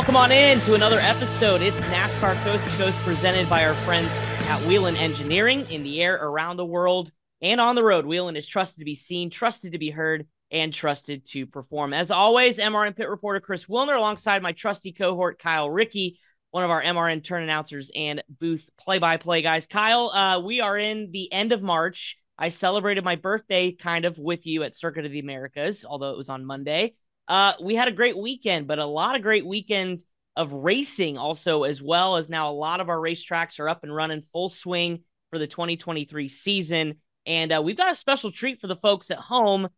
Welcome on in to another episode. It's NASCAR Coast to Coast presented by our friends at Whelen Engineering in the air around the world and on the road. Whelen is trusted to be seen, trusted to be heard, and trusted to perform. As always, MRN pit reporter Chris Wilner alongside my trusty cohort Kyle Rickey, one of our MRN turn announcers and booth play-by-play guys. Kyle, uh, we are in the end of March. I celebrated my birthday kind of with you at Circuit of the Americas, although it was on Monday. Uh, we had a great weekend, but a lot of great weekend of racing also, as well as now a lot of our racetracks are up and running full swing for the 2023 season. And uh, we've got a special treat for the folks at home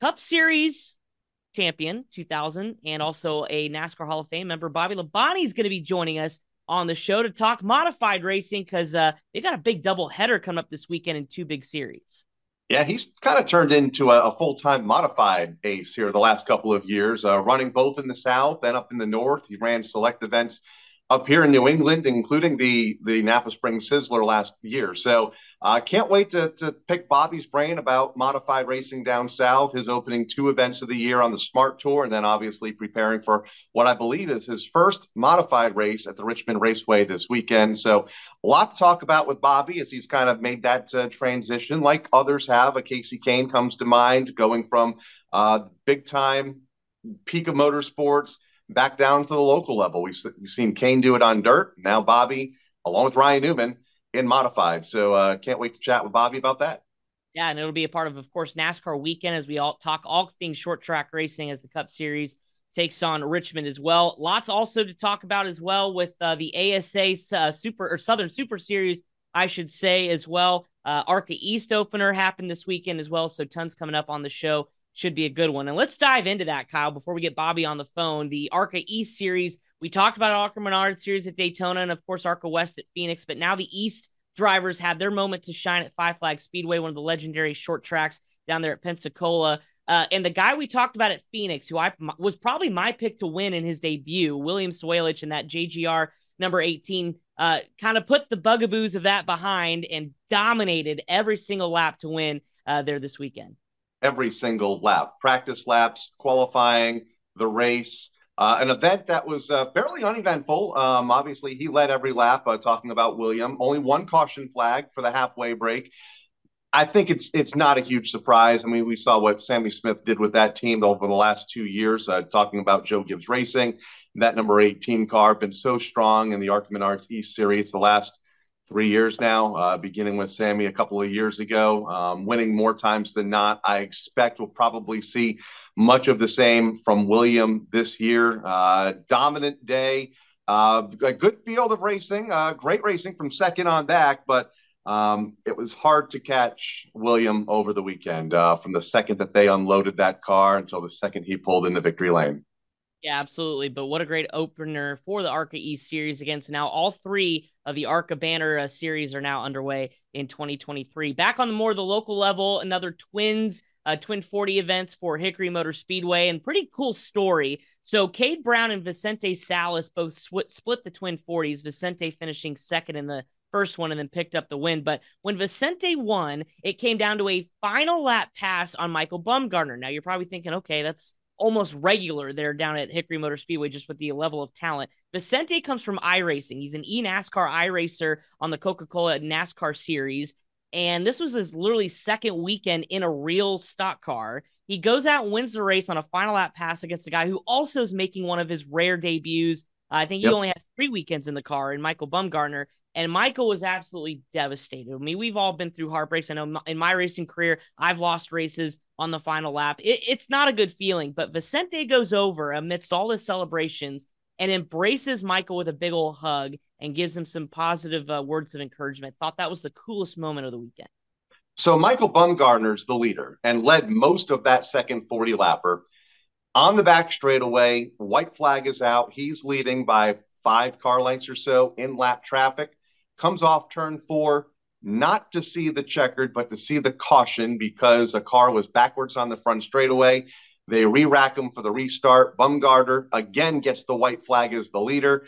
Cup Series champion 2000 and also a NASCAR Hall of Fame member, Bobby Labonte, is going to be joining us on the show to talk modified racing because uh, they got a big double header coming up this weekend in two big series. Yeah, he's kind of turned into a, a full time modified ace here the last couple of years, uh, running both in the South and up in the North. He ran select events up here in New England, including the the Napa Springs Sizzler last year. So I uh, can't wait to, to pick Bobby's brain about modified racing down south, his opening two events of the year on the Smart Tour, and then obviously preparing for what I believe is his first modified race at the Richmond Raceway this weekend. So a lot to talk about with Bobby as he's kind of made that uh, transition, like others have. A Kasey Kahne comes to mind, going from uh, big time peak of motorsports back down to the local level. We've, we've seen Kahne do it on dirt. Now Bobby, along with Ryan Newman, in modified. So uh, can't wait to chat with Bobby about that. Yeah, and it'll be a part of, of course, NASCAR weekend as we all talk all things short track racing as the Cup Series takes on Richmond as well. Lots also to talk about as well with uh, the ASA uh, Super or Southern Super Series, I should say as well. Uh, ARCA East opener happened this weekend as well, so tons coming up on the show should be a good one. And let's dive into that, Kyle, before we get Bobby on the phone. The ARCA East series, we talked about ARCA Menard series at Daytona and, of course, ARCA West at Phoenix, but now the East drivers had their moment to shine at Five Flag Speedway, one of the legendary short tracks down there at Pensacola. Uh, and the guy we talked about at Phoenix, who I was probably my pick to win in his debut, William Sawalich, and that JGR number 18, uh, kind of put the bugaboos of that behind and dominated every single lap to win uh, there this weekend every single lap, practice laps, qualifying, the race. Uh, an event that was uh, fairly uneventful. Um, obviously, he led every lap. Uh, talking about William, only one caution flag for the halfway break. I think it's it's not a huge surprise. I mean, we saw what Sammy Smith did with that team over the last two years. Uh, talking about Joe Gibbs Racing, that number 18 car been so strong in the ARCA Menards East Series the last three years now, uh, beginning with Sammy a couple of years ago, um, winning more times than not. I expect we'll probably see much of the same from William this year. Uh, dominant day, uh, a good field of racing, uh, great racing from second on back, but um, it was hard to catch William over the weekend uh, from the second that they unloaded that car until the second he pulled into victory lane. Yeah, absolutely. But what a great opener for the ARCA East series again. So now all three of the ARCA banner uh, series are now underway in 2023. Back on the more the local level, another twins, uh, twin 40 events for Hickory Motor Speedway, and pretty cool story. So Cade Brown and Vicente Salas both sw- split the twin 40s. Vicente finishing second in the first one and then picked up the win. But when Vicente won, it came down to a final lap pass on Michael Bumgarner. Now you're probably thinking, okay, that's almost regular there down at Hickory Motor Speedway just with the level of talent. Vicente comes from iRacing. He's an eNASCAR iRacer on the Coca-Cola NASCAR series. And this was his literally second weekend in a real stock car. He goes out and wins the race on a final lap pass against a guy who also is making one of his rare debuts. Uh, I think he yep. only has three weekends in the car, and Michael Bumgarner. And Michael was absolutely devastated. I mean, we've all been through heartbreaks. I know in my racing career, I've lost races on the final lap. It, it's not a good feeling, but Vicente goes over amidst all his celebrations and embraces Michael with a big old hug and gives him some positive uh, words of encouragement. Thought that was the coolest moment of the weekend. So Michael Bumgardner's the leader and led most of that second 40 lapper. On the back straightaway, white flag is out. He's leading by five car lengths or so in lap traffic. Comes off turn four, not to see the checkered, but to see the caution because a car was backwards on the front straightaway. They re rack him for the restart. Bumgardner again gets the white flag as the leader.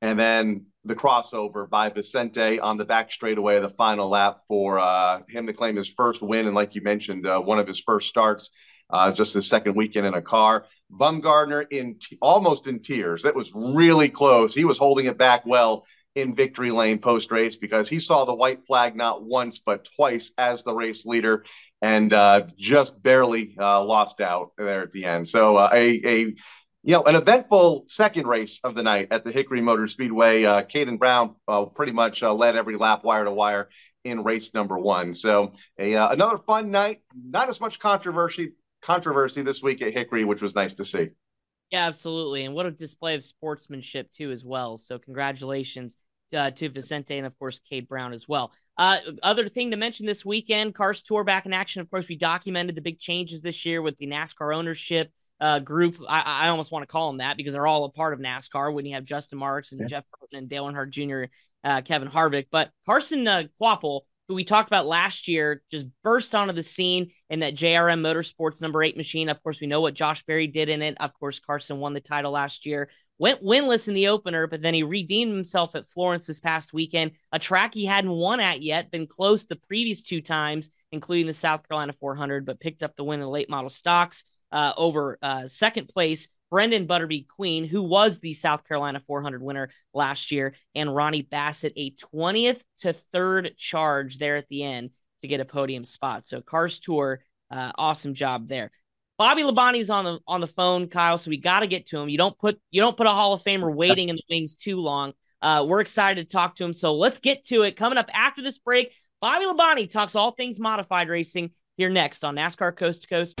And then the crossover by Vicente on the back straightaway the final lap for uh, him to claim his first win. And like you mentioned, uh, one of his first starts, uh, just his second weekend in a car. Bumgardner in t- almost in tears. It was really close. He was holding it back well in victory lane post race because he saw the white flag not once but twice as the race leader and uh, just barely uh, lost out there at the end. So uh, a a you know an eventful second race of the night at the Hickory Motor Speedway. Uh, Caden Brown uh, pretty much uh, led every lap wire to wire in race number one. So a uh, another fun night. Not as much controversy controversy this week at Hickory, which was nice to see. Yeah, absolutely, and what a display of sportsmanship too, as well. So congratulations uh, to Vicente and of course Cade Brown as well. Uh, other thing to mention this weekend, Cars Tour back in action. Of course, we documented the big changes this year with the NASCAR ownership uh, group. I, I almost want to call them that because they're all a part of NASCAR. When you have Justin Marks and yeah. Jeff Burton and Dale Earnhardt Jr., uh, Kevin Harvick, but Carson uh, Kvapil, who we talked about last year, just burst onto the scene in that JRM Motorsports number eight machine. Of course, we know what Josh Berry did in it. Of course, Carson won the title last year went winless in the opener, but then he redeemed himself at Florence this past weekend, a track he hadn't won at yet, been close the previous two times, including the South Carolina 400, but picked up the win in the late model stocks uh, over uh, second place. Brenden Butterbean Queen, who was the South Carolina 400 winner last year, and Ronnie Bassett, a 20th to third charge there at the end to get a podium spot. So, Cars Tour, uh, awesome job there. Bobby Labonte's on the on the phone, Kyle. So we got to get to him. You don't put you don't put a Hall of Famer waiting in the wings too long. Uh, we're excited to talk to him. So let's get to it. Coming up after this break, Bobby Labonte talks all things modified racing here next on NASCAR Coast to Coast.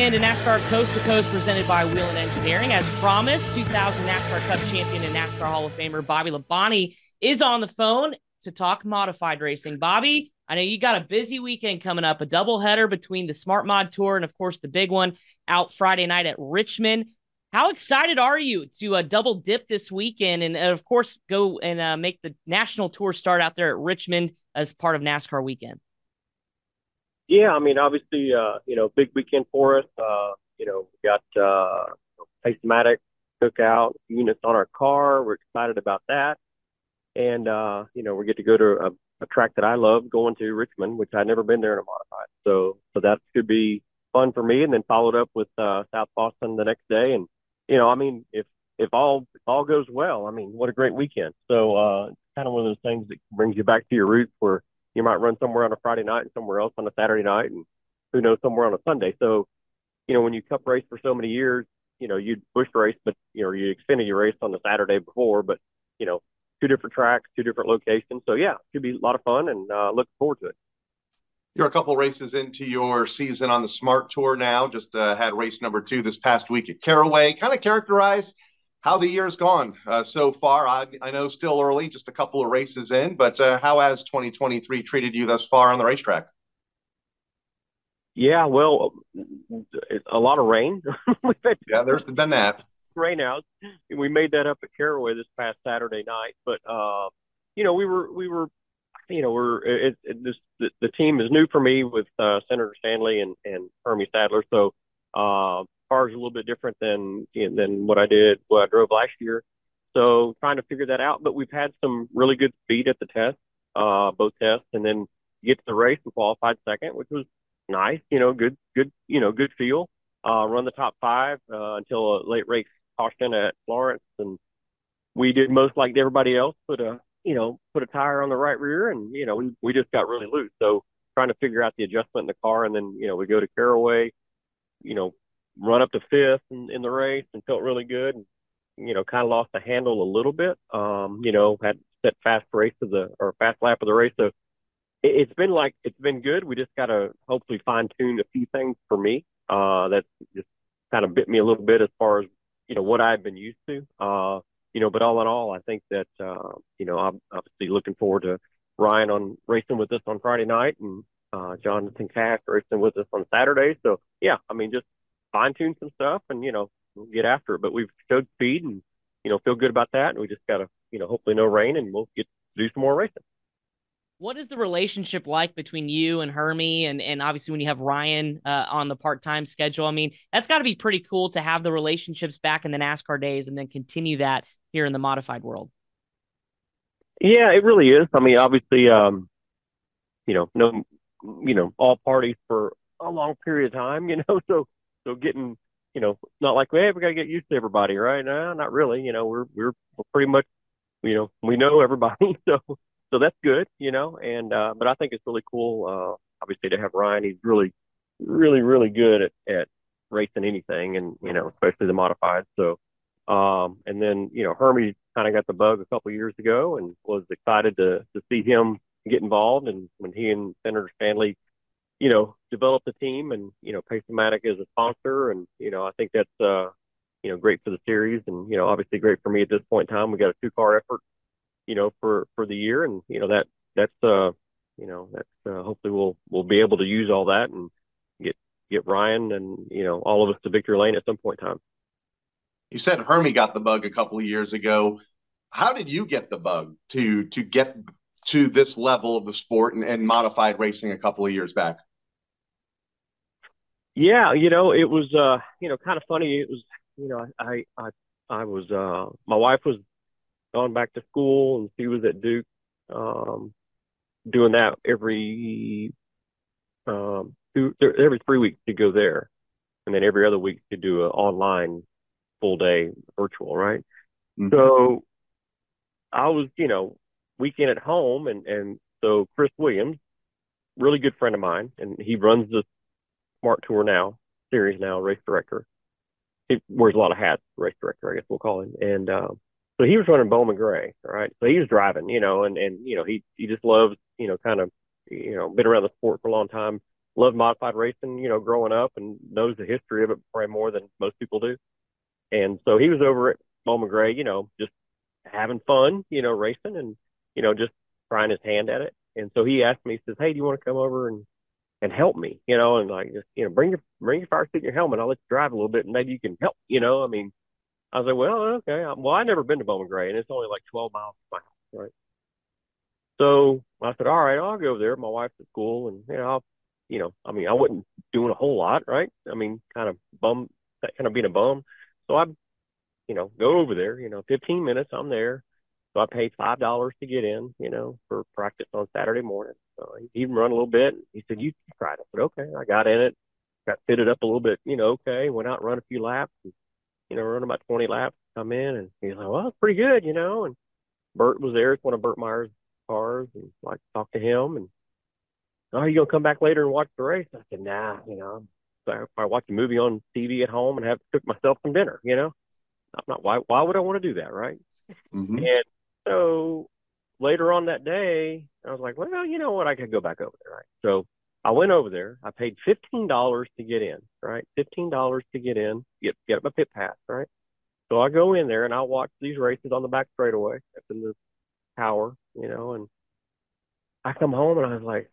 In to NASCAR Coast to Coast presented by Whelen Engineering. As promised, 2000 NASCAR Cup champion and NASCAR Hall of Famer Bobby Labonte is on the phone to talk modified racing. Bobby, I know you got a busy weekend coming up, a doubleheader between the Smart Mod Tour and, of course, the big one out Friday night at Richmond. How excited are you to uh, double dip this weekend and, uh, of course, go and uh, make the national tour start out there at Richmond as part of NASCAR weekend? Yeah, I mean, obviously, uh, you know, big weekend for us. Uh, you know, we got uh, Pacematic cookout units on our car. We're excited about that, and uh, you know, we get to go to a, a track that I love, going to Richmond, which I'd never been there in a modified. So, so that could be fun for me. And then followed up with uh, South Boston the next day, and you know, I mean, if if all if all goes well, I mean, what a great weekend. So, uh, kind of one of those things that brings you back to your roots where you might run somewhere on a Friday night and somewhere else on a Saturday night, and who knows somewhere on a Sunday. So, you know, when you cup race for so many years, you know, you'd Busch race, but you know, you Xfinity race on the Saturday before, but you know, two different tracks, two different locations. So yeah, it should be a lot of fun, and uh, looking forward to it. You're a couple races into your season on the Smart Tour now. Just uh, had race number two this past week at Caraway. Kind of characterize how the year's gone uh, so far. I, I, know still early, just a couple of races in, but uh, how has 2023 treated you thus far on the racetrack? Yeah, well, a lot of rain. yeah, there's been that rain out. We made that up at Caraway this past Saturday night, but uh, you know, we were we were, you know, we're it, it, this the, the team is new for me with uh, Senator Stanley and and Hermie Sadler, so uh, car is a little bit different than than what I did what I drove last year. So trying to figure that out. But we've had some really good speed at the test. uh, both tests, and then get to the race and qualified second, which was nice. You know, good, good, you know, good feel. Uh, run the top five uh, until a late race caution at Florence, and we did most like everybody else, put a you know put a tire on the right rear, and you know we we just got really loose. So trying to figure out the adjustment in the car, and then you know we go to Caraway, you know, run up to fifth in, in the race and felt really good. And, you know, kind of lost the handle a little bit. Um, you know, had set fast race of the or fast lap of the race. So it, has been like it's been good. We just got to hopefully fine tune a few things for me. Uh, that just kind of bit me a little bit as far as you know what I've been used to. Uh, you know, but all in all, I think that uh, you know I'm obviously looking forward to Ryan on racing with us on Friday night and uh, Jonathan Cash racing with us on Saturday. So yeah, I mean just fine tune some stuff and you know we'll get after it. But we've showed speed and you know feel good about that, and we just got to you know hopefully no rain and we'll get to do some more racing. What is the relationship like between you and Hermie, and and obviously when you have Ryan uh, on the part time schedule? I mean, that's got to be pretty cool to have the relationships back in the NASCAR days, and then continue that here in the modified world. Yeah, it really is. I mean, obviously, um, you know, no, you know, all parties for a long period of time. You know, so so getting, you know, not like, hey, we got to get used to everybody, right? No, not really. You know, we're we're, pretty much, you know, we know everybody, so so that's good. You know, and uh, but I think it's really cool. Uh, obviously, to have Ryan, he's really, really, really good at at racing anything, and you know, especially the modified. So um, and then, you know, Hermie kind of got the bug a couple years ago and was excited to, to see him get involved. And when he and Senator Stanley, you know, developed the team and, you know, Pace-O-Matic a sponsor. And, you know, I think that's, uh, you know, great for the series and, you know, obviously great for me at this point in time. We got a two car effort, you know, for, for the year. And, you know, that, that's, uh, you know, that's, uh, hopefully we'll, we'll be able to use all that and get, get Ryan and, you know, all of us to victory lane at some point in time. You said Hermie got the bug a couple of years ago. How did you get the bug to to get to this level of the sport and, and modified racing a couple of years back? Yeah, you know, it was uh, you know, kind of funny. It was, you know, I I I was uh my wife was going back to school and she was at Duke um doing that every um two, every 3 weeks to go there and then every other week to do an online full day virtual, right? Mm-hmm. So I was, you know, weekend at home, and and so Chris Williams, really good friend of mine, and he runs the Smart Tour now series now, race director. He wears a lot of hats, race director, I guess we'll call him, and um, so he was running Bowman Gray, right? So he was driving, you know, and and you know he he just loves, you know, kind of, you know, been around the sport for a long time, loved modified racing, you know, growing up, and knows the history of it probably more than most people do. And so he was over at Bowman Gray, you know, just having fun, you know, racing and, you know, just trying his hand at it. And so he asked me, he says, Hey, do you want to come over and, and help me, you know, and like, just, you know, bring your, bring your fire suit and your helmet. I'll let you drive a little bit and maybe you can help, you know, I mean, I was like, well, okay. Well, I never been to Bowman Gray and it's only like 12 miles from my house. Right. So I said, all right, I'll go over there. My wife's at school and, you know, I'll, you know, I mean, I wasn't doing a whole lot, right? I mean, kind of bum, kind of being a bum. So I, you know, go over there. You know, 15 minutes, I'm there. So I paid five dollars to get in. You know, for practice on Saturday morning. So he even run a little bit. He said, "You try it." I said, "Okay." I got in it, got fitted up a little bit. You know, okay. Went out and run a few laps. And, you know, run about 20 laps. Come in, and he's like, "Well, it's pretty good," you know. And Burt was there. It's one of Burt Myers' cars, and like talk to him. And oh, you gonna come back later and watch the race? I said, Nah, you know, I'm so I watch a movie on TV at home and have cook myself some dinner. You know, I'm not. Why? Why would I want to do that, right? Mm-hmm. And so later on that day, I was like, well, you know what? I could go back over there, right? So I went over there. I paid fifteen dollars to get in, right? Fifteen dollars to get in, get get my pit pass, right? So I go in there and I watch these races on the back straightaway up in the tower, you know, and I come home and I was like,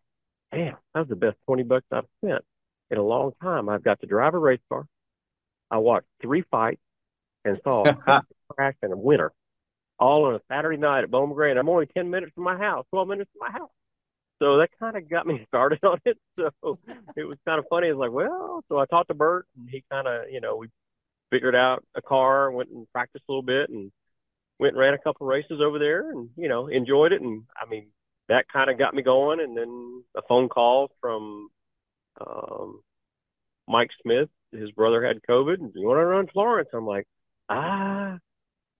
damn, that was the best twenty bucks I've spent in a long time. I've got to drive a race car. I watched three fights and saw a crash and a winner all on a Saturday night at Bowman Gray. And I'm only 10 minutes from my house, 12 minutes from my house. So that kind of got me started on it. So it was kind of funny. It's like, well, so I talked to Burt and he kind of, you know, we figured out a car, went and practiced a little bit and went and ran a couple races over there and, you know, enjoyed it. And I mean, that kind of got me going. And then a phone call from um, Mike Smith, his brother had COVID, and you want to run Florence? I'm like, ah,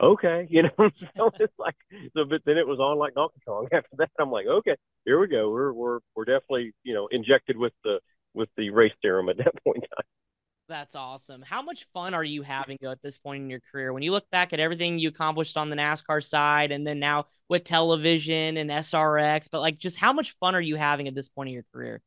okay, you know. so it's like, so but then it was on like Donkey Kong. After that, I'm like, okay, here we go. We're we're we're definitely you know injected with the with the race serum at that point in time. That's awesome. How much fun are you having at this point in your career? When you look back at everything you accomplished on the NASCAR side and then now with television and SRX, but like just how much fun are you having at this point in your career?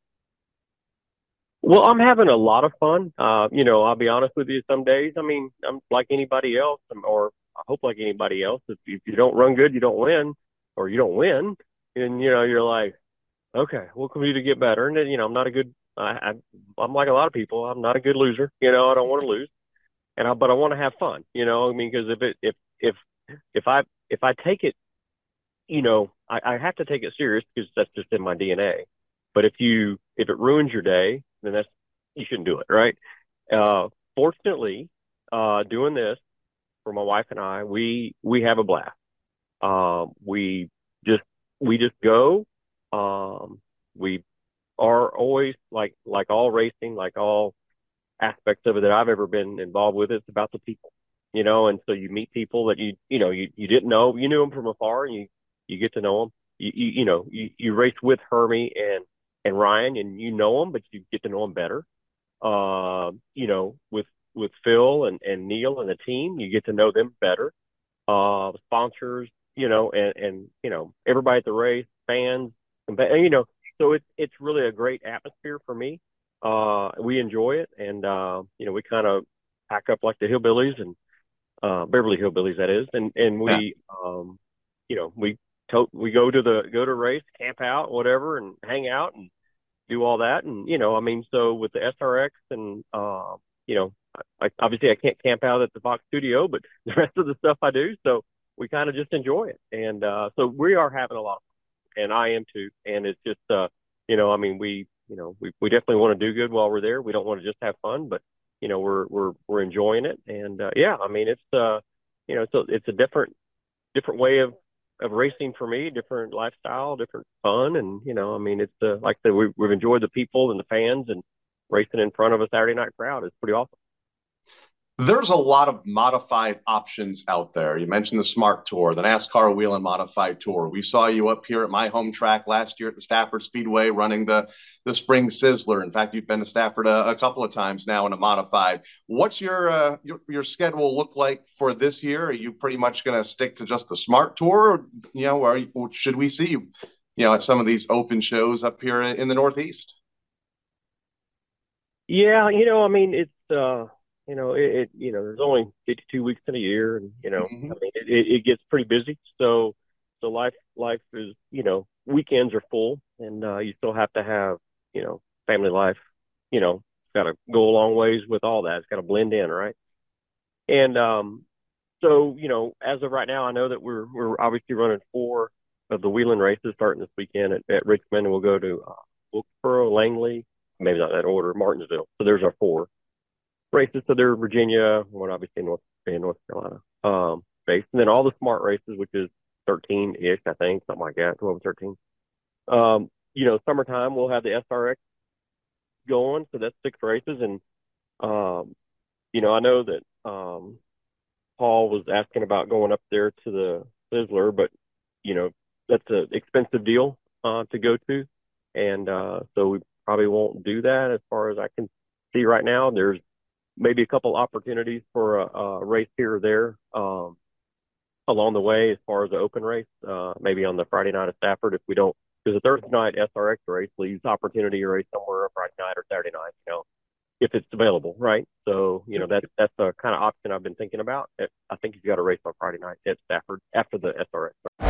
Well, I'm having a lot of fun. Uh, you know, I'll be honest with you. Some days, I mean, I'm like anybody else, or I hope like anybody else. If, if you don't run good, you don't win, or you don't win, and you know, you're like, okay, what can we do to get better? And then, you know, I'm not a good. I, I, I'm like a lot of people. I'm not a good loser. You know, I don't want to lose, and I, but I want to have fun. You know, I mean, because if it, if, if, if I, if I take it, you know, I, I have to take it serious because that's just in my DNA. But if you, if it ruins your day, then that's you shouldn't do it, right? Uh, fortunately, uh, doing this for my wife and I, we we have a blast. Um, we just we just go. Um, we are always like like all racing, like all aspects of it that I've ever been involved with. It's about the people, you know. And so you meet people that you you know you, you didn't know, you knew them from afar, and you you get to know them. You you, you know you, you race with Hermie and and Ryan, and you know them, but you get to know them better. Uh, you know, with with Phil and, and Neil and the team, you get to know them better. Uh, sponsors, you know, and, and you know everybody at the race, fans, and, you know, so it's it's really a great atmosphere for me. Uh, we enjoy it, and uh, you know, we kind of pack up like the hillbillies and uh, Beverly Hillbillies, that is, and and we, yeah. um, you know, we to- we go to the go to race, camp out, whatever, and hang out and do all that. And you know, I mean, so with the SRX and uh, you know, I, obviously I can't camp out at the Fox studio, but the rest of the stuff I do. So we kind of just enjoy it, and uh, so we are having a lot of fun, and I am too. And it's just, uh, you know, I mean, we, you know, we we definitely want to do good while we're there. We don't want to just have fun, but you know, we're we're we're enjoying it, and uh, yeah, I mean, it's uh, you know, so it's a different different way of of racing for me, different lifestyle, different fun, and you know, I mean, it's uh, like I said, we, we've enjoyed the people and the fans, and racing in front of a Saturday night crowd is pretty awesome. There's a lot of modified options out there. You mentioned the Smart Tour, the NASCAR Whelen Modified Tour. We saw you up here at my home track last year at the Stafford Speedway running the, the Spring Sizzler. In fact, you've been to Stafford a, a couple of times now in a modified. What's your, uh, your, your schedule look like for this year? Are you pretty much going to stick to just the Smart Tour? Or, you know, or, should we see you, you know, at some of these open shows up here in the Northeast? Yeah, you know, I mean, it's uh you know, it, it, you know, there's only 52 weeks in a year, and you know, mm-hmm. I mean, it, it, it gets pretty busy. So, so life life is, you know, weekends are full, and uh, you still have to have, you know, family life. You know, got to go a long ways with all that. It's got to blend in, right? And um, so, you know, as of right now, I know that we're we're obviously running four of the Whelen races starting this weekend at, at Richmond, and we'll go to uh, Wilkesboro, Langley, maybe not that order, Martinsville. So there's our four races. So they're Virginia, one obviously North in North Carolina um, based, and then all the smart races, which is 13 ish, I think, something like that, 12 or 13. Um, you know, summertime we'll have the SRX going, so that's six races, and um, you know, I know that um, Paul was asking about going up there to the Sizzler, but you know, that's an expensive deal uh, to go to, and uh, so we probably won't do that as far as I can see right now. There's maybe a couple opportunities for a, a race here or there um, along the way as far as the open race, uh, maybe on the Friday night at Stafford if we don't, because the Thursday night SRX race leaves opportunity to race somewhere Friday night or Saturday night, you know, if it's available, right? So, you know, that's that's the kind of option I've been thinking about. I think you've got a race on Friday night at Stafford after the SRX.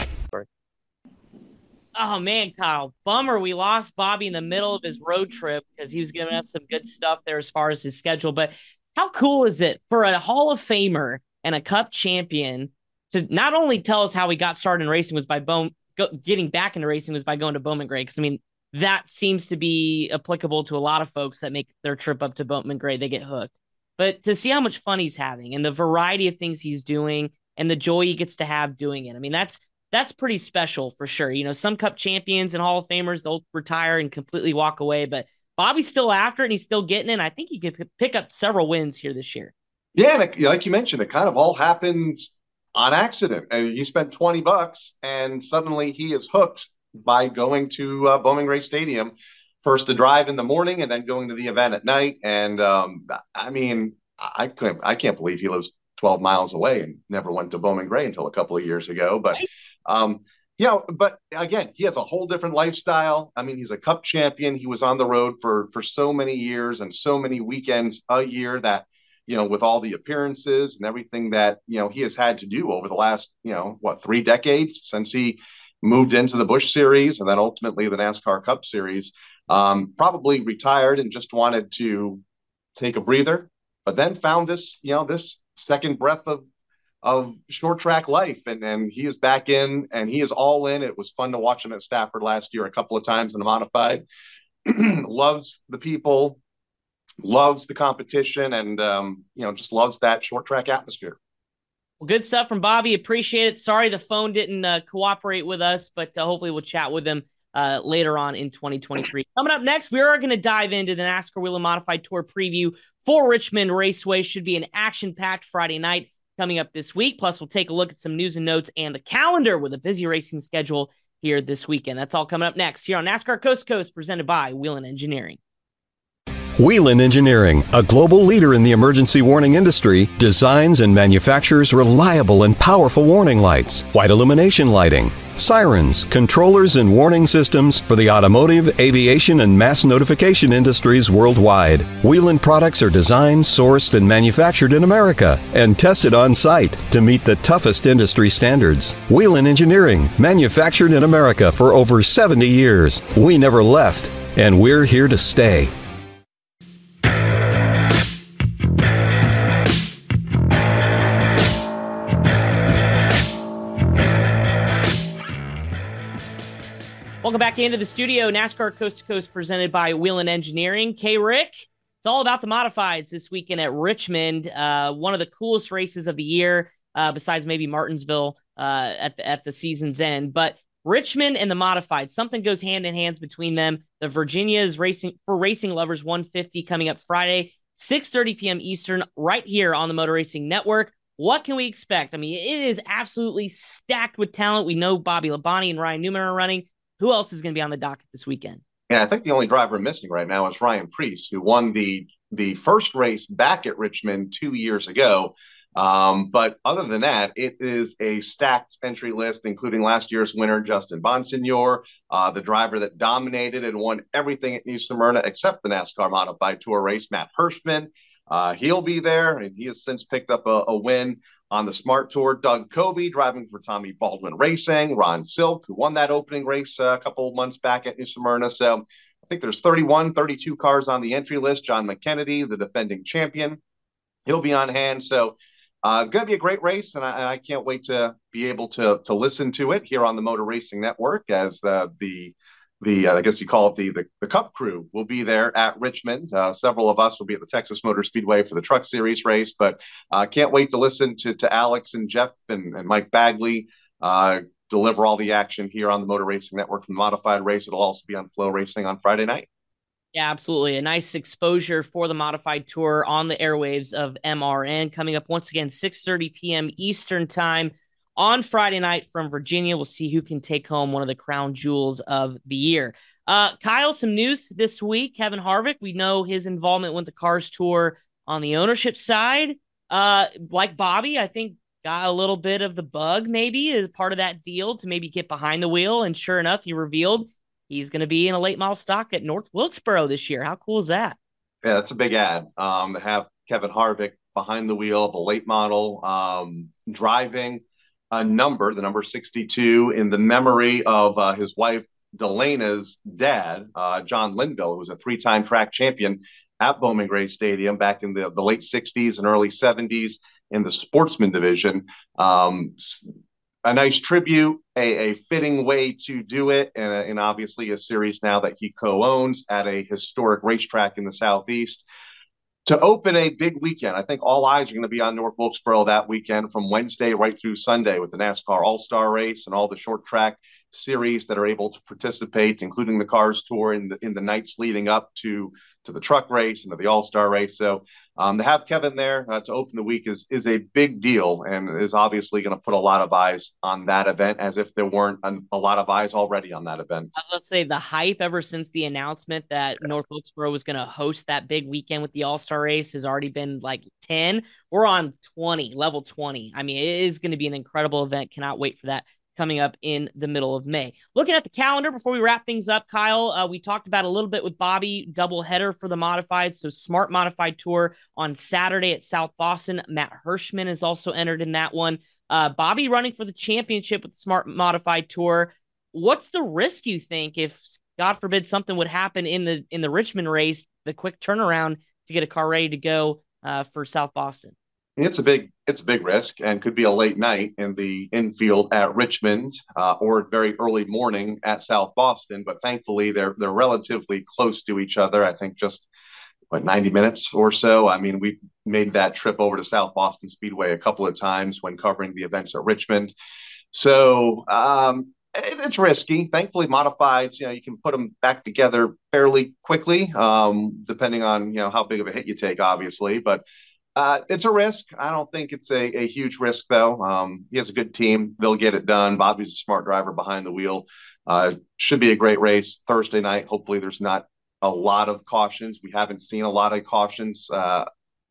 Oh man, Kyle, bummer we lost Bobby in the middle of his road trip because he was giving us some good stuff there as far as his schedule. But how cool is it for a Hall of Famer and a Cup champion to not only tell us how he got started in racing was by Bowman, getting back into racing was by going to Bowman Gray? Because I mean, that seems to be applicable to a lot of folks that make their trip up to Bowman Gray. They get hooked. But to see how much fun he's having and the variety of things he's doing and the joy he gets to have doing it, I mean, that's that's pretty special for sure. You know, some Cup champions and Hall of Famers they'll retire and completely walk away, but Bobby's still after it and he's still getting it. I think he could pick up several wins here this year. Yeah, it, like you mentioned, it kind of all happened on accident. You spent twenty bucks, and suddenly he is hooked by going to uh, Bowman Gray Stadium first to drive in the morning and then going to the event at night. And um, I mean, I couldn't, I can't believe he lives 12 miles away and never went to Bowman Gray until a couple of years ago. But, right. um, you know, but again, he has a whole different lifestyle. I mean, he's a cup champion. He was on the road for, for so many years and so many weekends a year that, you know, with all the appearances and everything that, you know, he has had to do over the last, you know, what, three decades since he moved into the Busch Series and then ultimately the NASCAR Cup Series. Um, probably retired and just wanted to take a breather, but then found this, you know, this second breath of of short track life, and and he is back in and he is all in. It was fun to watch him at Stafford last year a couple of times in the modified. loves the people, loves the competition, and um, you know just loves that short track atmosphere. Well, good stuff from Bobby. Appreciate it. Sorry the phone didn't uh, cooperate with us, but uh, hopefully we'll chat with him uh, later on in 2023. Coming up next, we are going to dive into the NASCAR Whelen Modified Tour preview for Richmond Raceway. Should be an action packed Friday night coming up this week. Plus, we'll take a look at some news and notes and the calendar with a busy racing schedule here this weekend. That's all coming up next here on NASCAR Coast Coast, presented by Whelen Engineering. Whelen Engineering, a global leader in the emergency warning industry, designs and manufactures reliable and powerful warning lights, white illumination lighting, sirens, controllers, and warning systems for the automotive, aviation, and mass notification industries worldwide. Whelen products are designed, sourced, and manufactured in America and tested on site to meet the toughest industry standards. Whelen Engineering, manufactured in America for over 70 years. We never left, and we're here to stay. Welcome back into the studio. NASCAR Coast to Coast presented by Whelen Engineering. K Rick, it's all about the modifieds this weekend at Richmond. Uh, one of the coolest races of the year, uh, besides maybe Martinsville uh, at the, at the season's end. But Richmond and the modified, something goes hand in hand between them. The Virginia is racing for racing lovers 150 coming up Friday, 6:30 p.m. Eastern, right here on the Motor Racing Network. What can we expect? I mean, it is absolutely stacked with talent. We know Bobby Labonte and Ryan Newman are running. Who else is going to be on the docket this weekend? Yeah, I think the only driver missing right now is Ryan Preece, who won the the first race back at Richmond two years ago. Um, but other than that, it is a stacked entry list, including last year's winner, Justin Bonsignore, uh, the driver that dominated and won everything at New Smyrna except the NASCAR Modified Tour race, Matt Hirschman. Uh, he'll be there, and he has since picked up a, a win on the Smart Tour. Doug Coby driving for Tommy Baldwin Racing. Ron Silk, who won that opening race uh, a couple months back at New Smyrna. So I think there's 31, 32 cars on the entry list. Jon McKennedy, the defending champion, he'll be on hand. So uh, going to be a great race, and I, and I, can't wait to be able to to listen to it here on the Motor Racing Network as the the the uh, I guess you call it the, the, the Cup crew will be there at Richmond. Uh, several of us will be at the Texas Motor Speedway for the Truck Series race, but uh, can't wait to listen to to Alex and Jeff and, and Mike Bagley uh, deliver all the action here on the Motor Racing Network from the modified race. It'll also be on FloRacing on Friday night. Yeah, absolutely. A nice exposure for the modified tour on the airwaves of MRN coming up once again 6:30 p.m. Eastern time on Friday night from Virginia. We'll see who can take home one of the crown jewels of the year. Uh, Kyle, some news this week. Kevin Harvick, we know his involvement with the Cars Tour on the ownership side. Uh, like Bobby, I think got a little bit of the bug maybe as part of that deal to maybe get behind the wheel. And sure enough, he revealed he's going to be in a late model stock at North Wilkesboro this year. How cool is that? Yeah, that's a big ad. Um, to have Kevin Harvick behind the wheel of a late model, um, driving a number, the number 62, in the memory of uh, his wife DeLana's dad, uh, John Linville, who was a three-time track champion at Bowman Gray Stadium back in the, the late 60s and early 70s in the sportsman division. Um, a nice tribute, a, a, fitting way to do it, and, and obviously a series now that he co owns at a historic racetrack in the Southeast. To open a big weekend, I think all eyes are going to be on North Wilkesboro that weekend from Wednesday right through Sunday with the NASCAR All Star Race and all the short track series that are able to participate, including the Cars Tour in the in the nights leading up to to the truck race and to the All Star race. So um, to have Kevin there uh, to open the week is is a big deal and is obviously going to put a lot of eyes on that event, as if there weren't a, lot of eyes already on that event. I was going to say the hype ever since the announcement that North Wilkesboro was going to host that big weekend with the All Star race has already been like ten. We're on twenty, level twenty. I mean, it is going to be an incredible event. Cannot wait for that coming up in the middle of May. Looking at the calendar before we wrap things up, Kyle, uh, we talked about a little bit with Bobby double header for the modified. So smart modified tour on Saturday at South Boston. Matt Hirschman is also entered in that one. Uh, Bobby running for the championship with the smart modified tour. What's the risk you think if God forbid something would happen in the in the Richmond race, the quick turnaround to get a car ready to go uh, for South Boston? It's a big it's a big risk and could be a late night in the infield at Richmond uh, or very early morning at South Boston. But thankfully, they're they're relatively close to each other. I think just what 90 minutes or so. I mean, we made that trip over to South Boston Speedway a couple of times when covering the events at Richmond. So um, it, it's risky. Thankfully, modifieds, you know, you can put them back together fairly quickly, um, depending on you know how big of a hit you take, obviously, but uh, it's a risk. I don't think it's a, a huge risk, though. Um, he has a good team. They'll get it done. Bobby's a smart driver behind the wheel. Uh, should be a great race Thursday night. Hopefully, there's not a lot of cautions. We haven't seen a lot of cautions uh,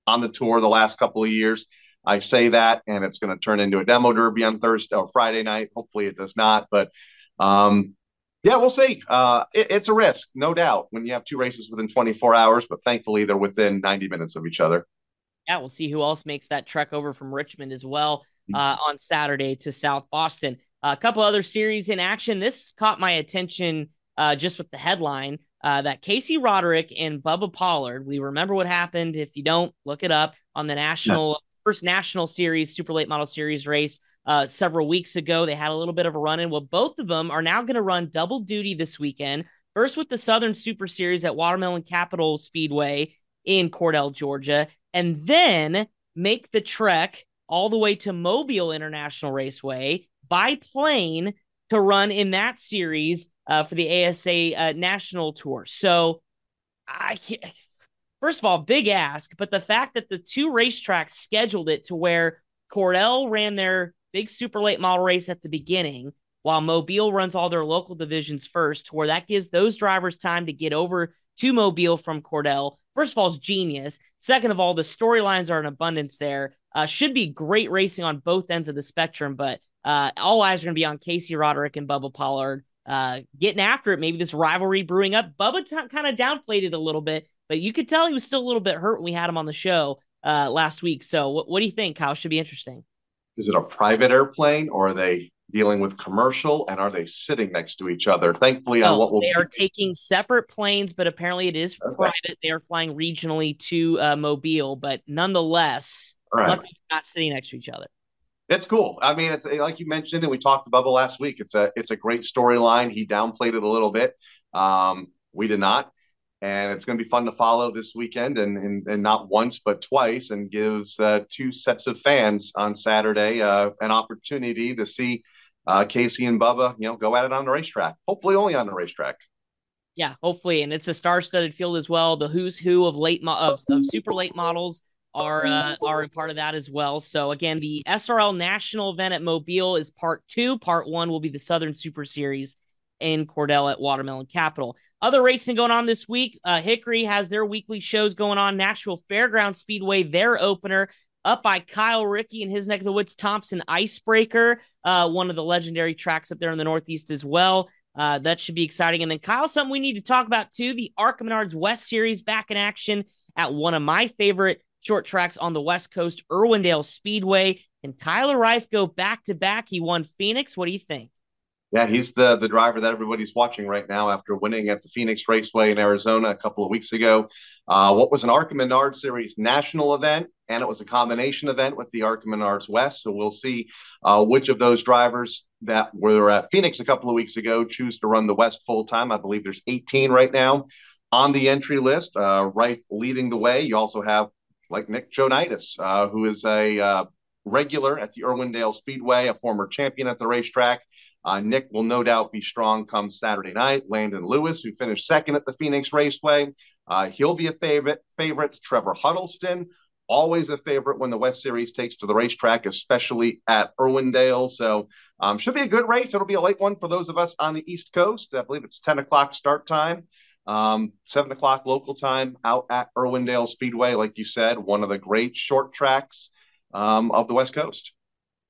on the tour the last couple of years. I say that, and it's going to turn into a demo derby on Thursday or Friday night. Hopefully, it does not. But um, yeah, we'll see. Uh, it, it's a risk, no doubt, when you have two races within 24 hours. But thankfully, they're within 90 minutes of each other yeah, we'll see who else makes that trek over from Richmond as well mm. uh, on Saturday to South Boston. A couple other series in action. This caught my attention uh, just with the headline uh, that Casey Roderick and Bubba Pollard. We remember what happened. If you don't, look it up on the national first national series, super late model series race uh, several weeks ago. They had a little bit of a run in. Well, both of them are now going to run double duty this weekend. First with the Southern Super Series at Watermelon Capital Speedway in Cordele, Georgia, and then make the trek all the way to Mobile International Raceway by plane to run in that series uh, for the ASA uh, National Tour. So, I first of all, big ask, but the fact that the two racetracks scheduled it to where Cordele ran their big super late model race at the beginning, while Mobile runs all their local divisions first, where that gives those drivers time to get over to Mobile from Cordele. First of all, it's genius. Second of all, the storylines are in abundance there. Uh, should be great racing on both ends of the spectrum, but uh, all eyes are going to be on Casey Roderick and Bubba Pollard uh, getting after it. Maybe this rivalry brewing up. Bubba t- kind of downplayed it a little bit, but you could tell he was still a little bit hurt when we had him on the show uh, last week. So, what, what do you think, Kyle? Should be interesting. Is it a private airplane or are they dealing with commercial and are they sitting next to each other? Thankfully, on what will they are taking separate planes, but apparently it is okay. private. They are flying regionally to uh, Mobile, but nonetheless, right. not sitting next to each other. It's cool. I mean, it's like you mentioned, and we talked about Bubba last week. It's a it's a great storyline. He downplayed it a little bit. Um, we did not, and it's going to be fun to follow this weekend, and and, and not once but twice, and gives uh, two sets of fans on Saturday uh, an opportunity to see uh, Casey and Bubba, you know, go at it on the racetrack. Hopefully, only on the racetrack. Yeah, hopefully, and it's a star-studded field as well. The who's who of late mo- of, of super late models are uh, are a part of that as well. So again, the SRL National event at Mobile is part two. Part one will be the Southern Super Series in Cordele at Watermelon Capital. Other racing going on this week. Uh, Hickory has their weekly shows going on. Nashville Fairground Speedway, their opener up by Kyle Rickey in his neck of the woods. Thompson Icebreaker, uh, one of the legendary tracks up there in the Northeast as well. Uh, that should be exciting. And then Kyle, something we need to talk about too: the Menards West Series back in action at one of my favorite short tracks on the West Coast, Irwindale Speedway. And Tyler Reif go back to back. He won Phoenix. What do you think? Yeah, he's the the driver that everybody's watching right now after winning at the Phoenix Raceway in Arizona a couple of weeks ago. Uh, what was an ARCA Menards Series national event, and it was a combination event with the ARCA Menards West. So we'll see uh, which of those drivers that were at Phoenix a couple of weeks ago choose to run the West full time. I believe there's 18 right now on the entry list. Uh, Reif leading the way. You also have like Nick Joanides, uh, who is a uh, regular at the Irwindale Speedway, a former champion at the racetrack. Uh, Nick will no doubt be strong come Saturday night. Landon Lewis, who finished second at the Phoenix Raceway, uh, he'll be a favorite. Favorite Trevor Huddleston, always a favorite when the West Series takes to the racetrack, especially at Irwindale. So um, should be a good race. It'll be a late one for those of us on the East Coast. I believe it's 10 o'clock start time. Um, seven o'clock local time out at Irwindale Speedway, like you said, one of the great short tracks um, of the West Coast.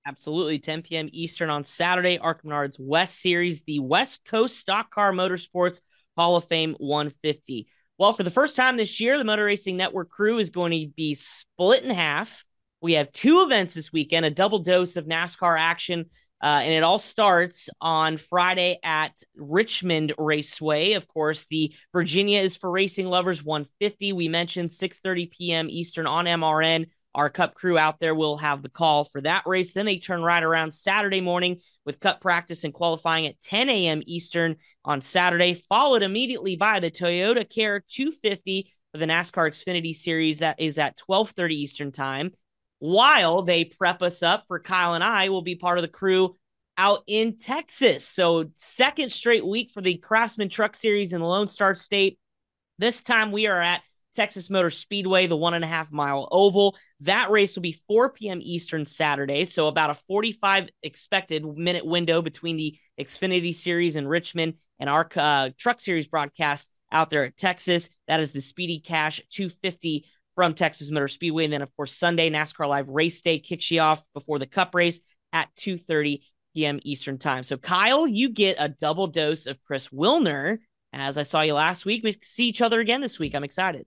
Absolutely. 10 p.m. Eastern on Saturday. Menards West Series, the West Coast Stock Car Motorsports Hall of Fame 150. Well, for the first time this year, the Motor Racing Network crew is going to be split in half. We have two events this weekend, a double dose of NASCAR action, uh, and it all starts on Friday at Richmond Raceway. Of course, the Virginia is for racing lovers 150. We mentioned 6:30 p.m. Eastern on MRN our cup crew out there will have the call for that race. Then they turn right around Saturday morning with cup practice and qualifying at 10 a.m. Eastern on Saturday, followed immediately by the Toyota Care 250 for the NASCAR Xfinity Series that is at 12:30 Eastern Time. While they prep us up for Kyle and I will be part of the crew out in Texas. So second straight week for the Craftsman Truck Series in the Lone Star State. This time we are at Texas Motor Speedway, the one and a half mile oval. That race will be 4 p.m. Eastern Saturday. So about a 45 expected minute window between the Xfinity Series in Richmond and our uh, Truck Series broadcast out there at Texas. That is the Speedy Cash 250 from Texas Motor Speedway. And then, of course, Sunday, NASCAR Live Race Day kicks you off before the Cup race at 2.30 p.m. Eastern Time. So, Kyle, you get a double dose of Chris Wilner. As I saw you last week, we see each other again this week. I'm excited.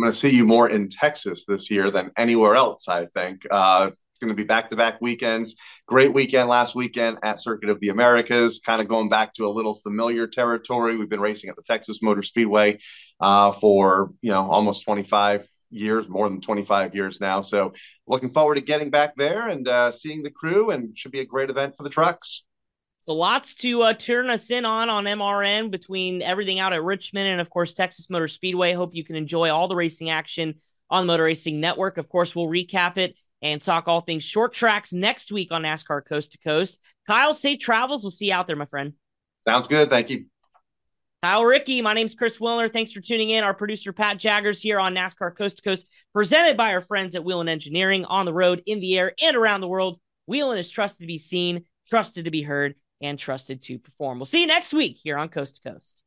I'm going to see you more in Texas this year than anywhere else. I think uh, it's going to be back-to-back weekends. Great weekend last weekend at Circuit of the Americas. Kind of going back to a little familiar territory. We've been racing at the Texas Motor Speedway uh, for you know almost 25 years, more than 25 years now. So looking forward to getting back there and uh, seeing the crew, and should be a great event for the trucks. So lots to uh, turn us in on on MRN between everything out at Richmond and of course Texas Motor Speedway. Hope you can enjoy all the racing action on the Motor Racing Network. Of course, we'll recap it and talk all things short tracks next week on NASCAR Coast to Coast. Kyle, safe travels. We'll see you out there, my friend. Sounds good. Thank you. Kyle Rickey, my name's Chris Wilner. Thanks for tuning in. Our producer Pat Jaggers here on NASCAR Coast to Coast, presented by our friends at Whelen Engineering on the road, in the air, and around the world. Whelen is trusted to be seen, trusted to be heard and trusted to perform. We'll see you next week here on Coast to Coast.